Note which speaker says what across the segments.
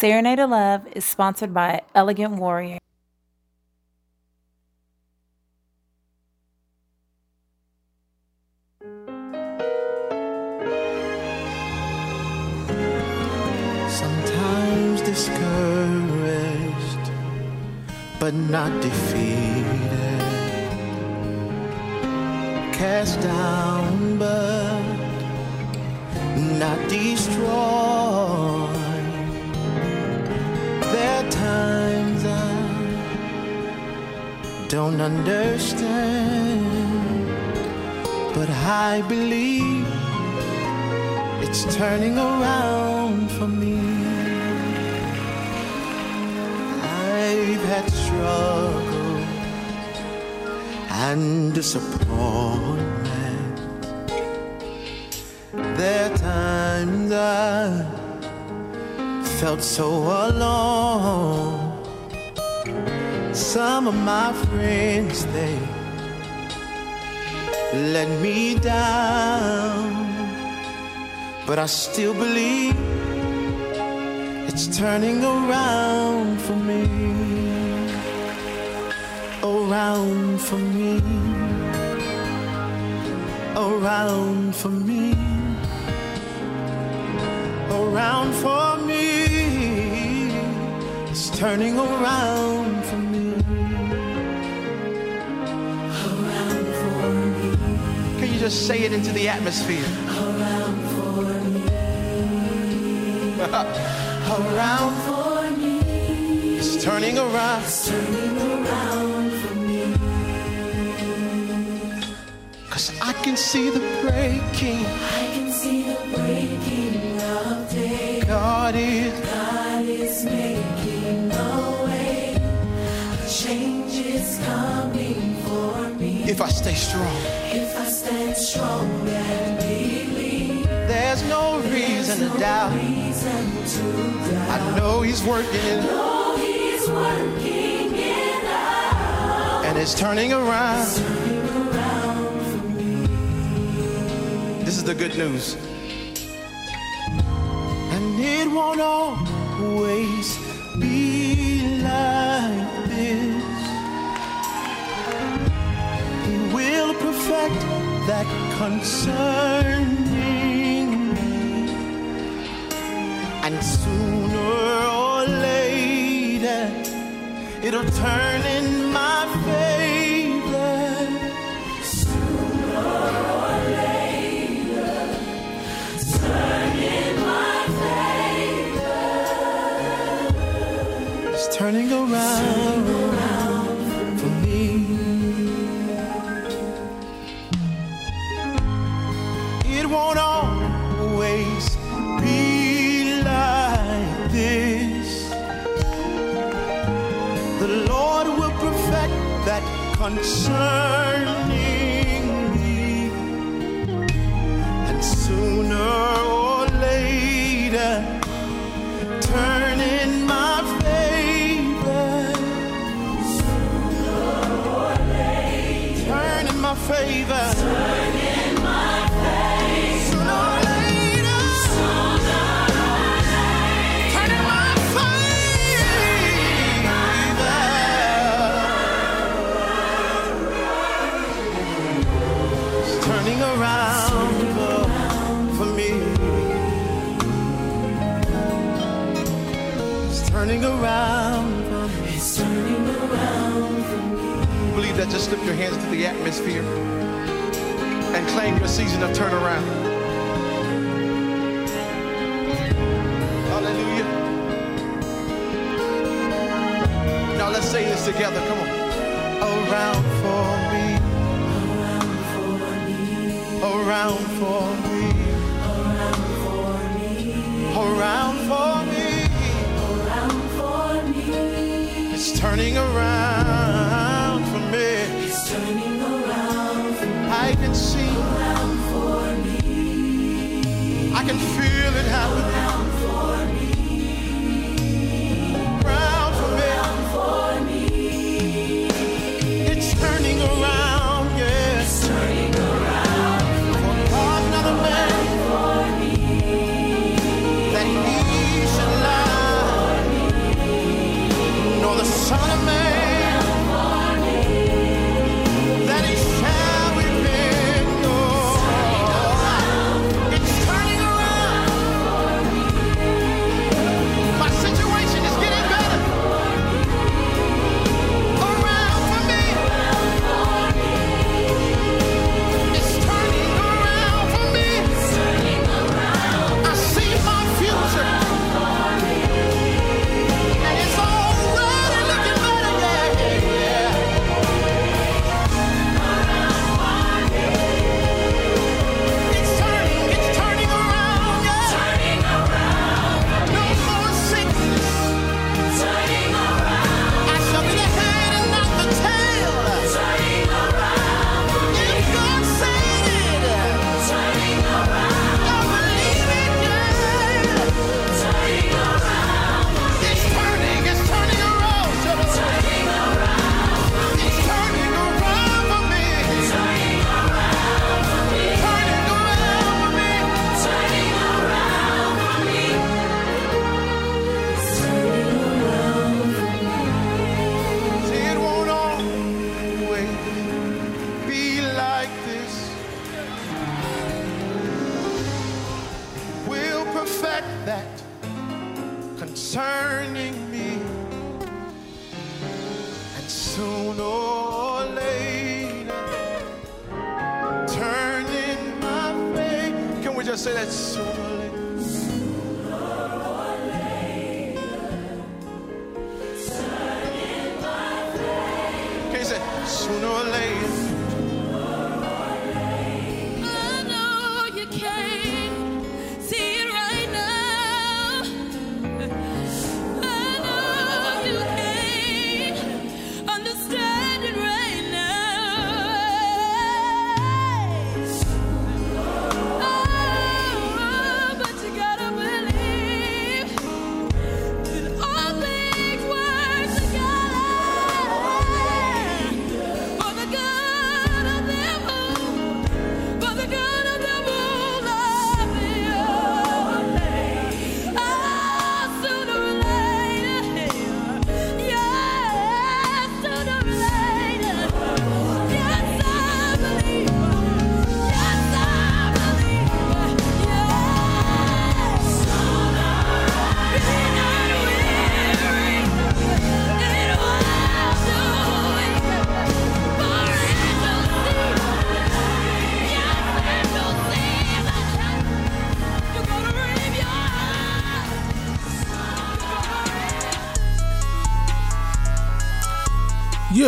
Speaker 1: Serenade of Love is sponsored by Elegant Warrior.
Speaker 2: Sometimes discouraged, but not defeated. Cast down, but not destroyed. Don't understand, but I believe it's turning around for me. I've had struggle and disappointment. There are times I felt so alone. Some of my friends, they let me down. But I still believe it's turning around for me. Around for me. Around for me. Around for me. It's turning around just say it into the atmosphere? around for me. Around for me. It's turning around. It's turning around for me. Cause I can see the breaking. I can see the breaking of day. God is. God is making a way. Change is coming. If I stay strong. If I stand strong and believe. There's no reason to doubt. I know he's working. Know he's working it out. And it's turning around. It's turning around for me. This is the good news. And it won't always be like this. Will perfect that concerning me. And sooner or later, it'll turn in that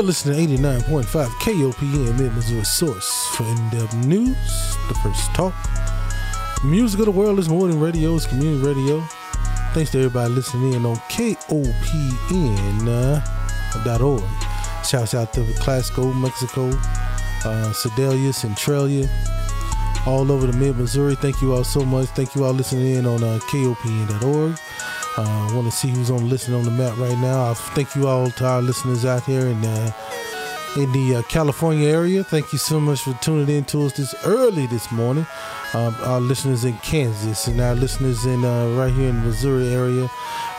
Speaker 3: You're
Speaker 4: listening to 89.5 KOPN Mid Missouri Source for in depth news, the first talk. Music of the world is more than radio, it's community radio. Thanks to everybody listening in on KOPN.org. Shouts out to Classico, Mexico, uh, Sedalia, Centralia, all over the mid Missouri. Thank you all so much. Thank you all listening in on uh, KOPN.org. Uh, want to see who's on listening on the map right now. I thank you all to our listeners out here in uh, in the uh, California area. Thank you so much for tuning in to us this early this morning. Um, our listeners in Kansas and our listeners in uh, right here in Missouri area.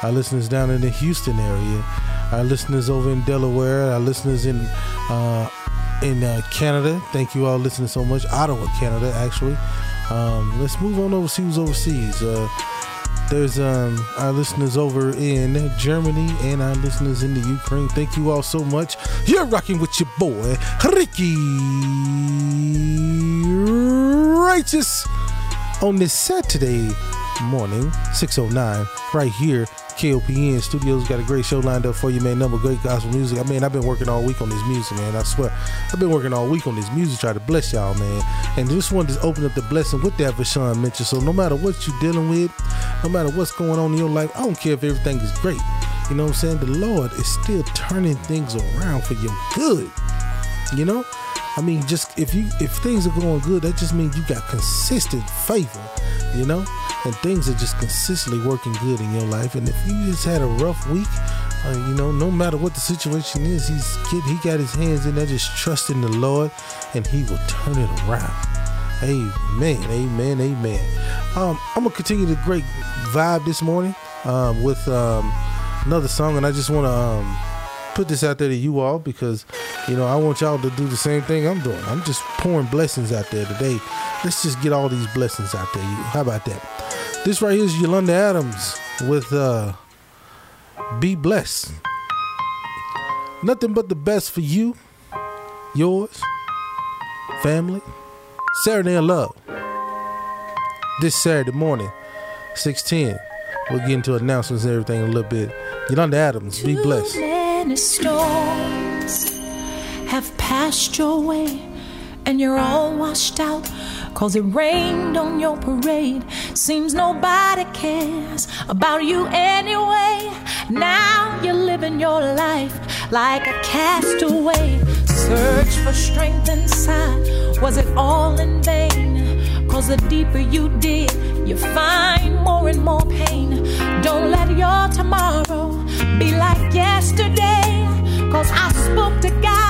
Speaker 4: Our listeners down in the Houston area. Our listeners over in Delaware. Our listeners in uh, in Canada. Thank you all listening so much. Ottawa, Canada, actually. Um, let's move on over see who's overseas. There's um, our listeners over in Germany and our listeners in the Ukraine. Thank you all so much. You're rocking with your boy, Ricky Righteous, on this Saturday morning, 609, right here. KOPN Studios got a great show lined up for you, man. Number great gospel music. I mean, I've been working all week on this music, man. I swear, I've been working all week on this music, try to bless y'all, man. And just wanted to open up the blessing with that VaShawn Mitchell. So no matter what you're dealing with, no matter what's going on in your life, I don't care if everything is great. You know what I'm saying? The Lord is still turning things around for your good. You know? I mean, just if you if things are going good, that just means you got consistent favor, you know, and things are just consistently working good in your life. And if you just had a rough week, uh, you know, no matter what the situation is, he's kid, he got his hands in there, just trusting the Lord, and He will turn it around. Amen, amen, amen. Um, I'm gonna continue the great vibe this morning um, with um, another song, and I just want to um, put this out there to you all because you know I want y'all to do the same thing I'm doing. I'm just pouring blessings out there today. Let's just get all these blessings out there. How about that? This right here is Yolanda Adams with uh, "Be Blessed." Nothing but the best for you, yours, family. Saturday in Love. This Saturday morning, 610. We'll get into announcements and everything in a little bit. Yolanda Adams, be blessed.
Speaker 3: Many storms have passed your way, and you're all washed out. Cause it rained on your parade. Seems nobody cares about you anyway. Now you're living your life like a castaway. Search for strength inside. Was it all in vain? Cause the deeper you dig, you find more and more pain. Don't let your tomorrow be like yesterday. Cause I spoke to God,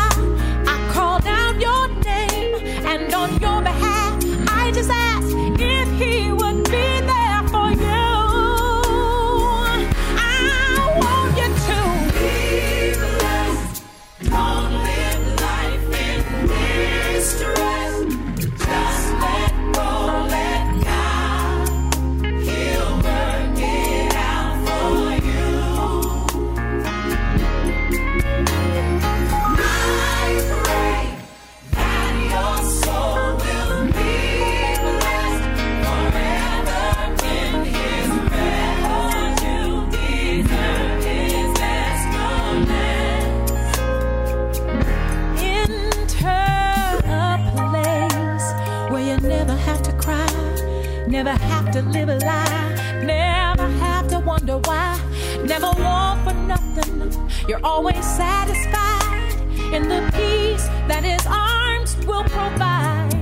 Speaker 3: Never have to live a lie. Never have to wonder why. Never want for nothing. You're always satisfied in the peace that His arms will provide.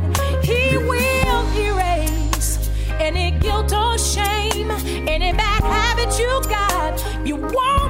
Speaker 3: He will erase any guilt or shame, any bad habit you got. You won't.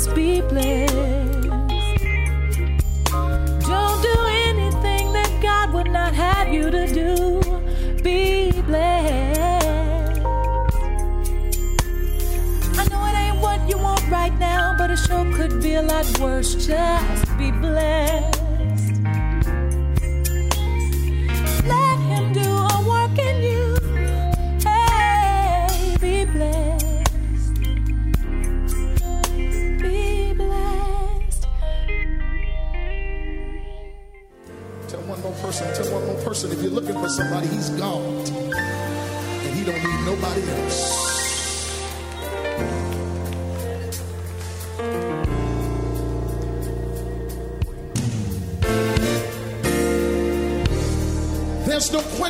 Speaker 3: must be blessed. Don't do anything that God would not have you to do. Be blessed. I know it ain't what you want right now, but it sure could be a lot worse. Just be blessed.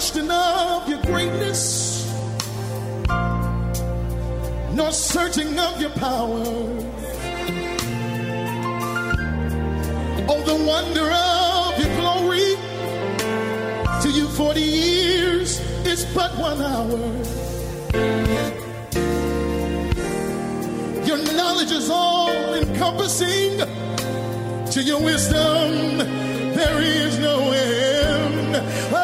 Speaker 5: question of your greatness, nor searching of your power. Oh, the wonder of your glory. To you, 40 years is but one hour. Your knowledge is all encompassing. To your wisdom, there is no end.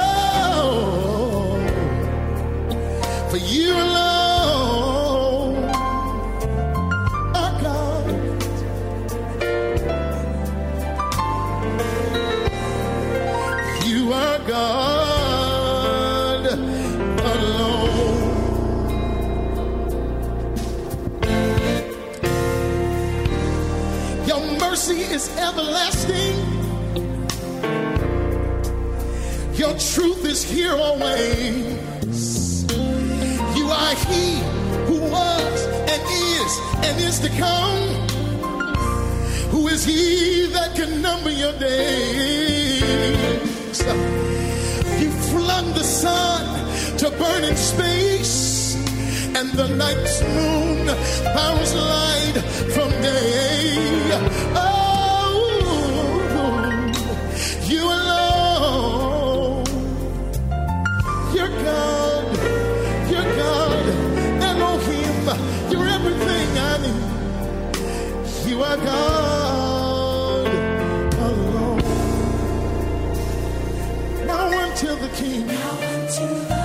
Speaker 5: for you alone. Oh God. You are God alone. Your mercy is everlasting. Your truth is here always. And is to come. Who is He that can number your days? You flung the sun to burn in space, and the night's moon powers light from day. Oh, you alone. You're God. You're God. Elohim. You're everything God alone. Now until the King. Now until the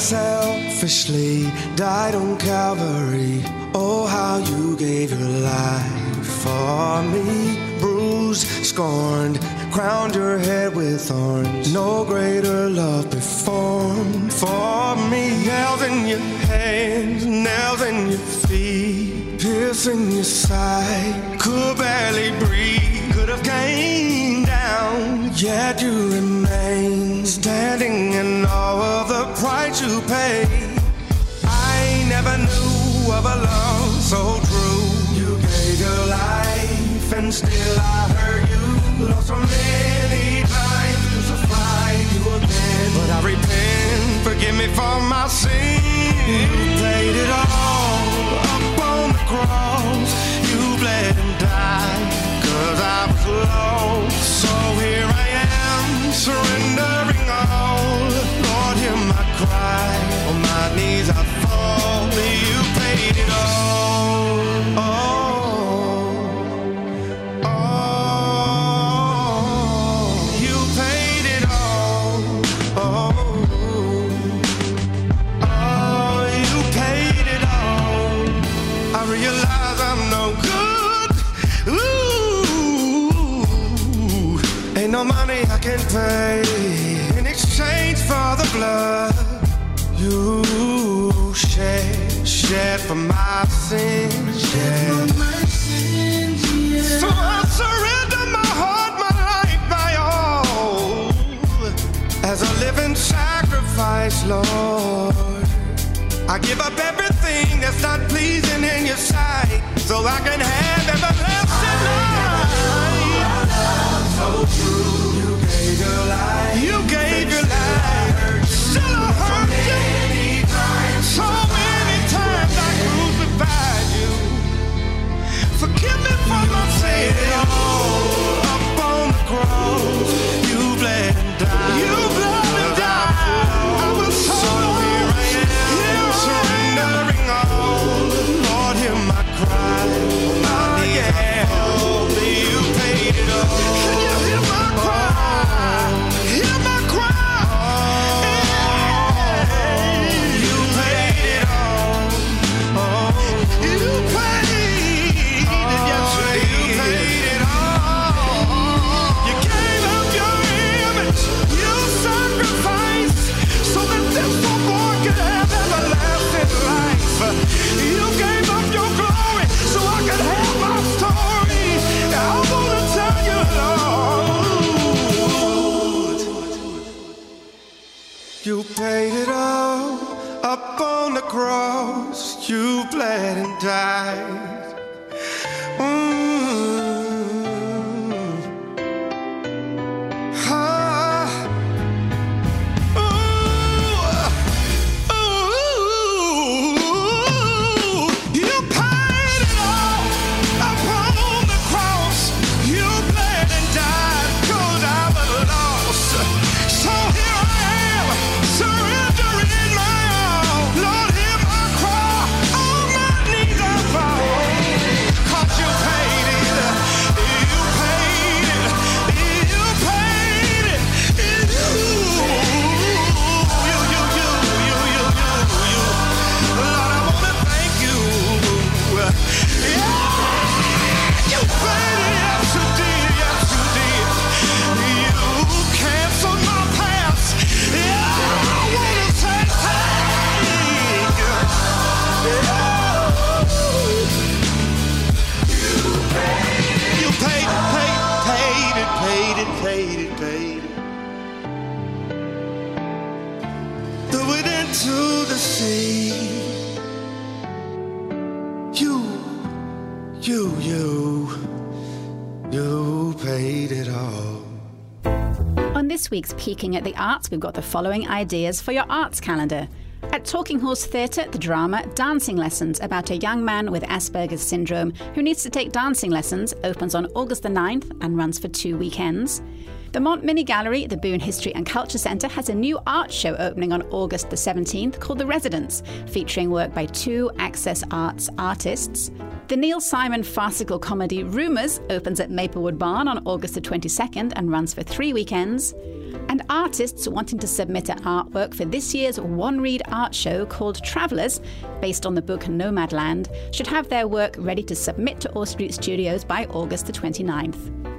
Speaker 6: unselfishly died on Calvary. Oh, how you gave your life for me. Bruised, scorned, crowned your head with thorns. No greater love performed for me. Nails in your hands, nails in your feet, piercing your side. Could barely breathe, could have came down, yet you remain standing the you. I never knew of a love so true. You gave your life, and still I hurt you. Lost so many times, crucified you again. But I repent, forgive me for my sin. You paid it all up on the cross. You bled and died, cause I was lost. So here I am, surrendering all. Knees I Yeah. So I surrender my heart, my life, my all as a living sacrifice, Lord. I give up everything that's not pleasing in your sight so I can have my
Speaker 7: week's Peeking at the Arts, we've got the following ideas for your arts calendar. At Talking Horse Theatre, the drama Dancing Lessons about a young man with Asperger's syndrome who needs to take dancing lessons opens on August the 9th and runs for two weekends. The Montminy Gallery, the Boone History and Culture Centre, has a new art show opening on August the 17th called The Residents, featuring work by two Access Arts artists. The Neil Simon farcical comedy Rumours opens at Maplewood Barn on August the 22nd and runs for three weekends. And artists wanting to submit an artwork for this year's One Read art show called Travellers, based on the book Nomadland, should have their work ready to submit to Orr Street Studios by August the 29th.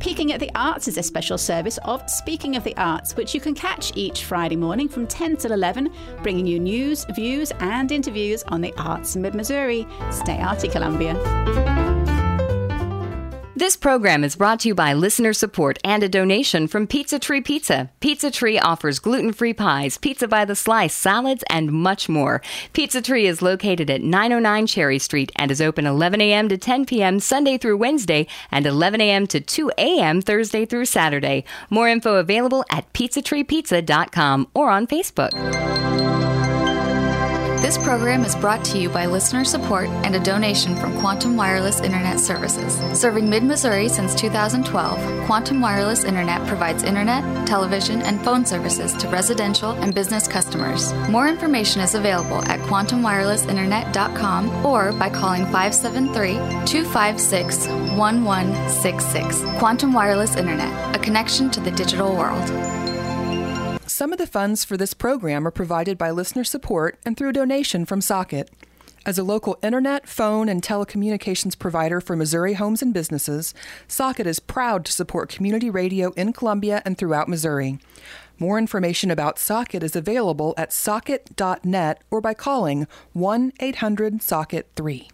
Speaker 7: Peeking at the Arts is a special service of Speaking of the Arts, which you can catch each Friday morning from 10 till 11, bringing you news, views, and interviews on the arts in mid Missouri. Stay arty, Columbia.
Speaker 8: This program is brought to you by listener support and a donation from Pizza Tree Pizza. Pizza Tree offers gluten free pies, pizza by the slice, salads, and much more. Pizza Tree is located at 909 Cherry Street and is open 11 a.m. to 10 p.m. Sunday through Wednesday and 11 a.m. to 2 a.m. Thursday through Saturday. More info available at pizzatreepizza.com or on Facebook.
Speaker 9: This program is brought to you by listener support and a donation from Quantum Wireless Internet Services. Serving mid Missouri since 2012, Quantum Wireless Internet provides internet, television, and phone services to residential and business customers. More information is available at quantumwirelessinternet.com or by calling 573 256 1166. Quantum Wireless Internet, a connection to the digital world.
Speaker 10: Some of the funds for this program are provided by listener support and through a donation from Socket. As a local internet, phone, and telecommunications provider for Missouri homes and businesses, Socket is proud to support community radio in Columbia and throughout Missouri. More information about Socket is available at socket.net or by calling 1 800 Socket 3.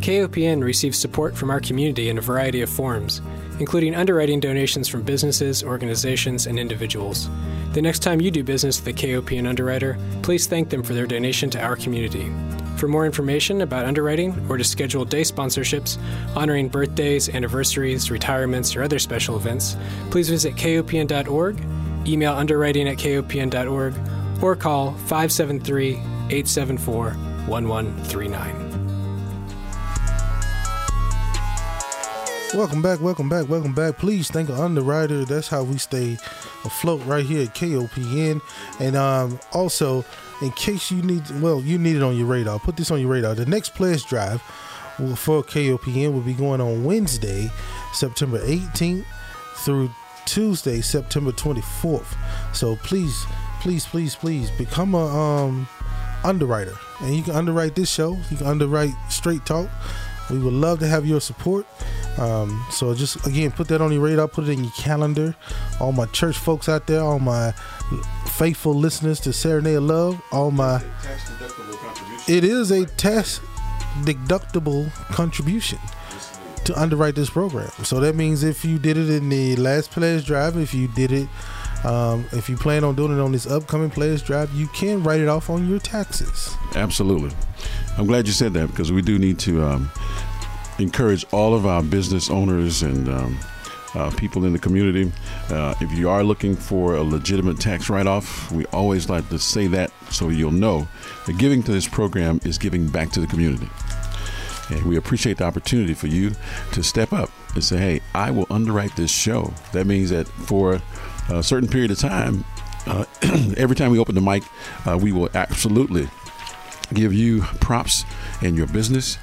Speaker 11: KOPN receives support from our community in a variety of forms, including underwriting donations from businesses, organizations, and individuals. The next time you do business with a KOPN underwriter, please thank them for their donation to our community. For more information about underwriting or to schedule day sponsorships honoring birthdays, anniversaries, retirements, or other special events, please visit kopn.org, email underwriting at kopn.org, or call 573 874 1139.
Speaker 4: Welcome back, welcome back, welcome back. Please thank an underwriter. That's how we stay afloat right here at KOPN. And um, also, in case you need, well, you need it on your radar. Put this on your radar. The next pledge drive for KOPN will be going on Wednesday, September 18th through Tuesday, September 24th. So please, please, please, please become a um, underwriter, and you can underwrite this show. You can underwrite Straight Talk. We would love to have your support. Um, so just again, put that on your radar, put it in your calendar. All my church folks out there, all my faithful listeners to Serenade of Love, all my. It is a tax deductible contribution to underwrite this program. So that means if you did it in the last pledge drive, if you did it, um, if you plan on doing it on this upcoming pledge drive, you can write it off on your taxes.
Speaker 12: Absolutely. I'm glad you said that because we do need to um, encourage all of our business owners and um, uh, people in the community. Uh, if you are looking for a legitimate tax write off, we always like to say that so you'll know that giving to this program is giving back to the community. And we appreciate the opportunity for you to step up and say, hey, I will underwrite this show. That means that for a certain period of time, uh, every time we open the mic, uh, we will absolutely give you props in your business.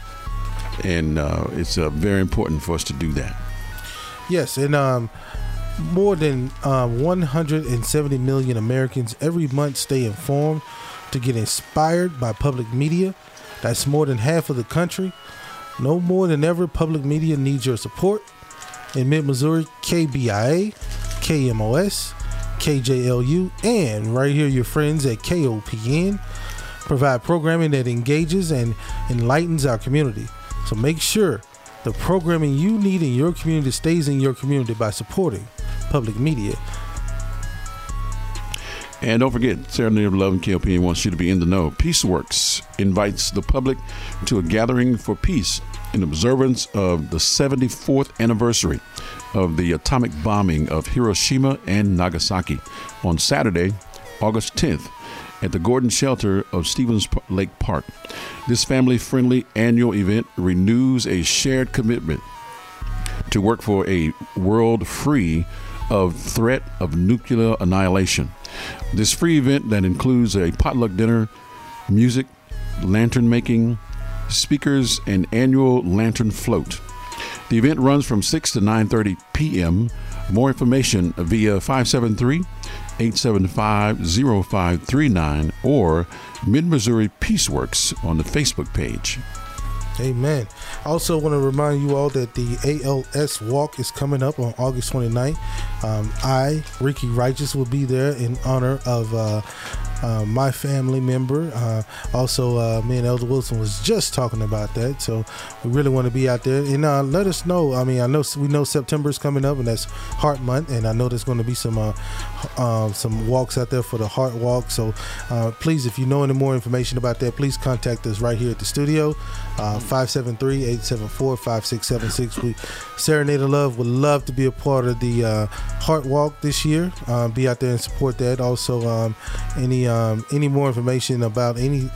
Speaker 12: And uh, it's uh, very important for us to do that.
Speaker 4: Yes, and um, more than um, 170 million Americans every month stay informed to get inspired by public media. That's more than half of the country. No more than ever, public media needs your support. In mid Missouri, KBIA, KMOS, KJLU, and right here, your friends at KOPN provide programming that engages and enlightens our community. So make sure the programming you need in your community stays in your community by supporting public media.
Speaker 12: And don't forget, Serenade of Love and KOPN wants you to be in the know. Peaceworks invites the public to a gathering for peace in observance of the 74th anniversary of the atomic bombing of Hiroshima and Nagasaki on Saturday, August 10th at the Gordon Shelter of Stephens Lake Park. This family friendly annual event renews a shared commitment to work for a world free of threat of nuclear annihilation. This free event that includes a potluck dinner, music, lantern making, speakers, and annual lantern float. The event runs from 6 to 9:30 p.m. More information via 573 875 0539 or Mid Missouri Peaceworks on the Facebook page.
Speaker 4: Amen. I also want to remind you all that the ALS walk is coming up on August 29th. Um, I, Ricky Righteous, will be there in honor of uh, uh, my family member. Uh, also, uh, me and Elder Wilson was just talking about that. So we really want to be out there and uh, let us know. I mean, I know we know September is coming up, and that's Heart Month, and I know there's going to be some uh, some walks out there for the Heart Walk. So uh, please, if you know any more information about that, please contact us right here at the studio, uh, 573-874-5676. We Serenade of Love would love to be a part of the uh, Heart Walk this year. Uh, be out there and support that. Also, um, any um, any more information about any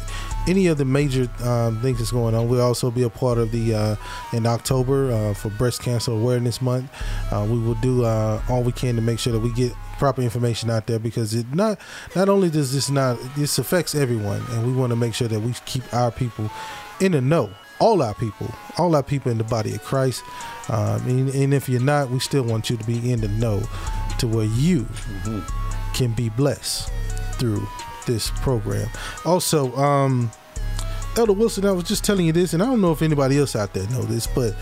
Speaker 4: any of the major um, things that's going on. We'll also be a part of the uh, in October uh, for Breast Cancer Awareness Month. Uh, we will do uh, all we can to make sure that we get proper information out there because it not not only does this not this affects everyone, and we want to make sure that we keep our people in the know. All our people, all our people in the body of Christ, um, and, and if you're not, we still want you to be in the know, to where you can be blessed through this program. Also, um, Elder Wilson, I was just telling you this, and I don't know if anybody else out there know this, but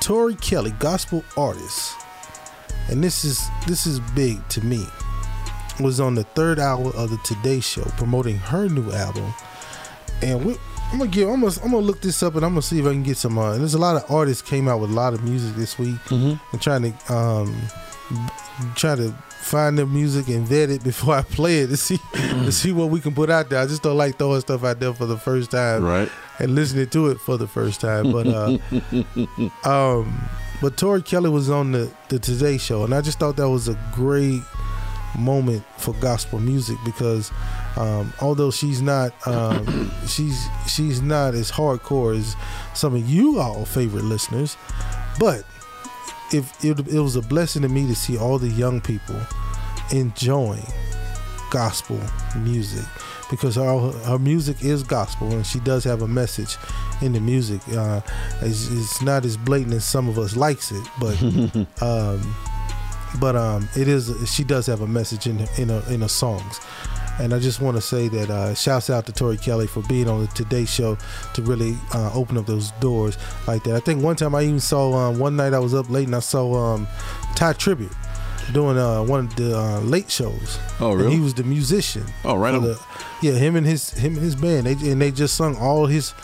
Speaker 4: Tori Kelly, gospel artist, and this is this is big to me, was on the third hour of the Today Show promoting her new album, and we. I'm gonna give. I'm gonna, I'm gonna look this up and I'm gonna see if I can get some. Uh, and there's a lot of artists came out with a lot of music this week. I'm trying to um, try to find their music and vet it before I play it to see to see what we can put out there. I just don't like throwing stuff out there for the first time,
Speaker 12: Right.
Speaker 4: And listening to it for the first time. But uh, um, but Tori Kelly was on the the Today Show, and I just thought that was a great moment for gospel music because um, although she's not um, she's she's not as hardcore as some of you all favorite listeners, but if it, it was a blessing to me to see all the young people enjoying gospel music because her, her music is gospel and she does have a message in the music. Uh, it's, it's not as blatant as some of us likes it but um, but um, it is she does have a message in in her, in her songs and I just want to say that uh, shouts out to Tori Kelly for being on the Today Show to really uh, open up those doors like that. I think one time I even saw um, one night I was up late and I saw um, Tye Tribbett doing uh, one of the uh, late shows.
Speaker 12: Oh,
Speaker 4: And
Speaker 12: really?
Speaker 4: he was the musician.
Speaker 12: Oh, right
Speaker 4: the- yeah, him and his him and his band. They and they just sung all his.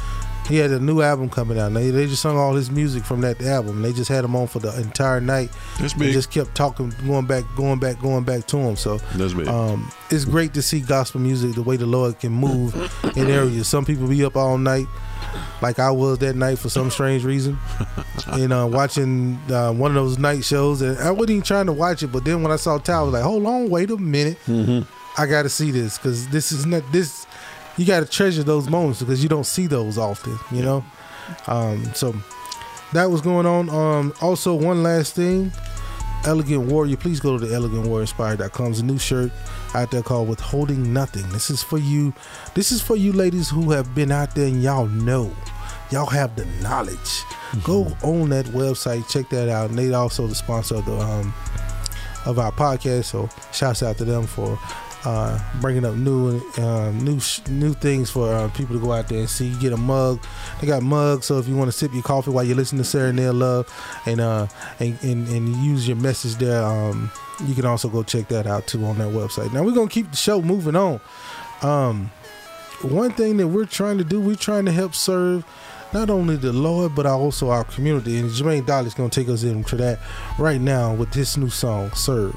Speaker 4: He had a new album coming out. They, they just sung all his music from that album. They just had him on for the entire night.
Speaker 12: That's
Speaker 4: and
Speaker 12: big.
Speaker 4: just kept talking, going back, going back, going back to him. So
Speaker 12: That's big.
Speaker 4: um, it's great to see gospel music the way the Lord can move in areas. Some people be up all night, like I was that night for some strange reason, and uh, watching uh, one of those night shows. And I wasn't even trying to watch it, but then when I saw Tye, I was like, "Hold on, wait a minute, I got to see this because this is not this." You got to treasure those moments because you don't see those often, you know. Um, so that was going on. Um, also, one last thing. Elegant Warrior, please go to the elegantwarriorinspired.com. There's a new shirt out there called Withholding Nothing. This is for you. This is for you ladies who have been out there and y'all know. Y'all have the knowledge. Go on that website, check that out. And they also the sponsor of the um of our podcast. So shouts out to them for uh, bringing up new uh, new new things for uh, people to go out there and see. You get a mug. They got mugs, so if you want to sip your coffee while you listen to Serenade Love and uh and, and and use your message there, um, you can also go check that out too on that website. Now we're gonna keep the show moving on. Um, one thing that we're trying to do, we're trying to help serve not only the Lord but also our community. And Jermaine Dolly's gonna take us into that right now with this new song, "Serve."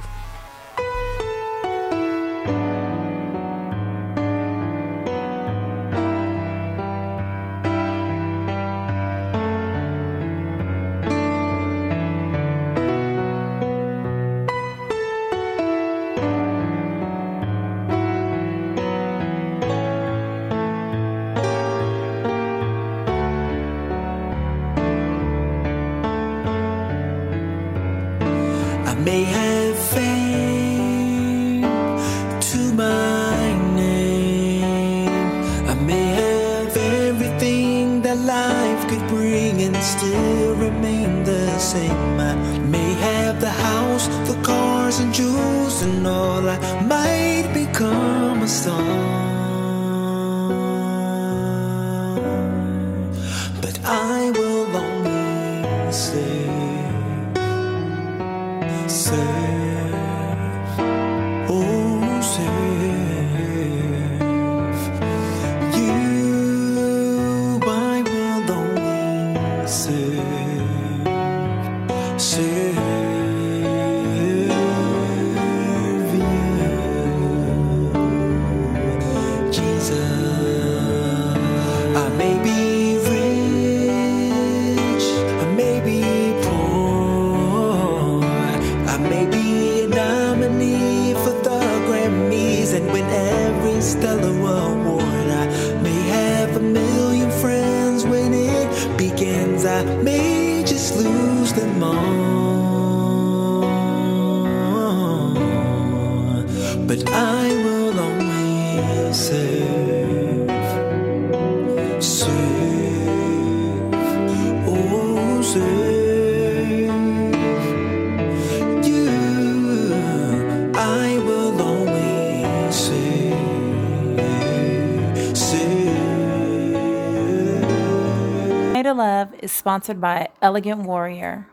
Speaker 1: Sponsored by Elegant Warrior.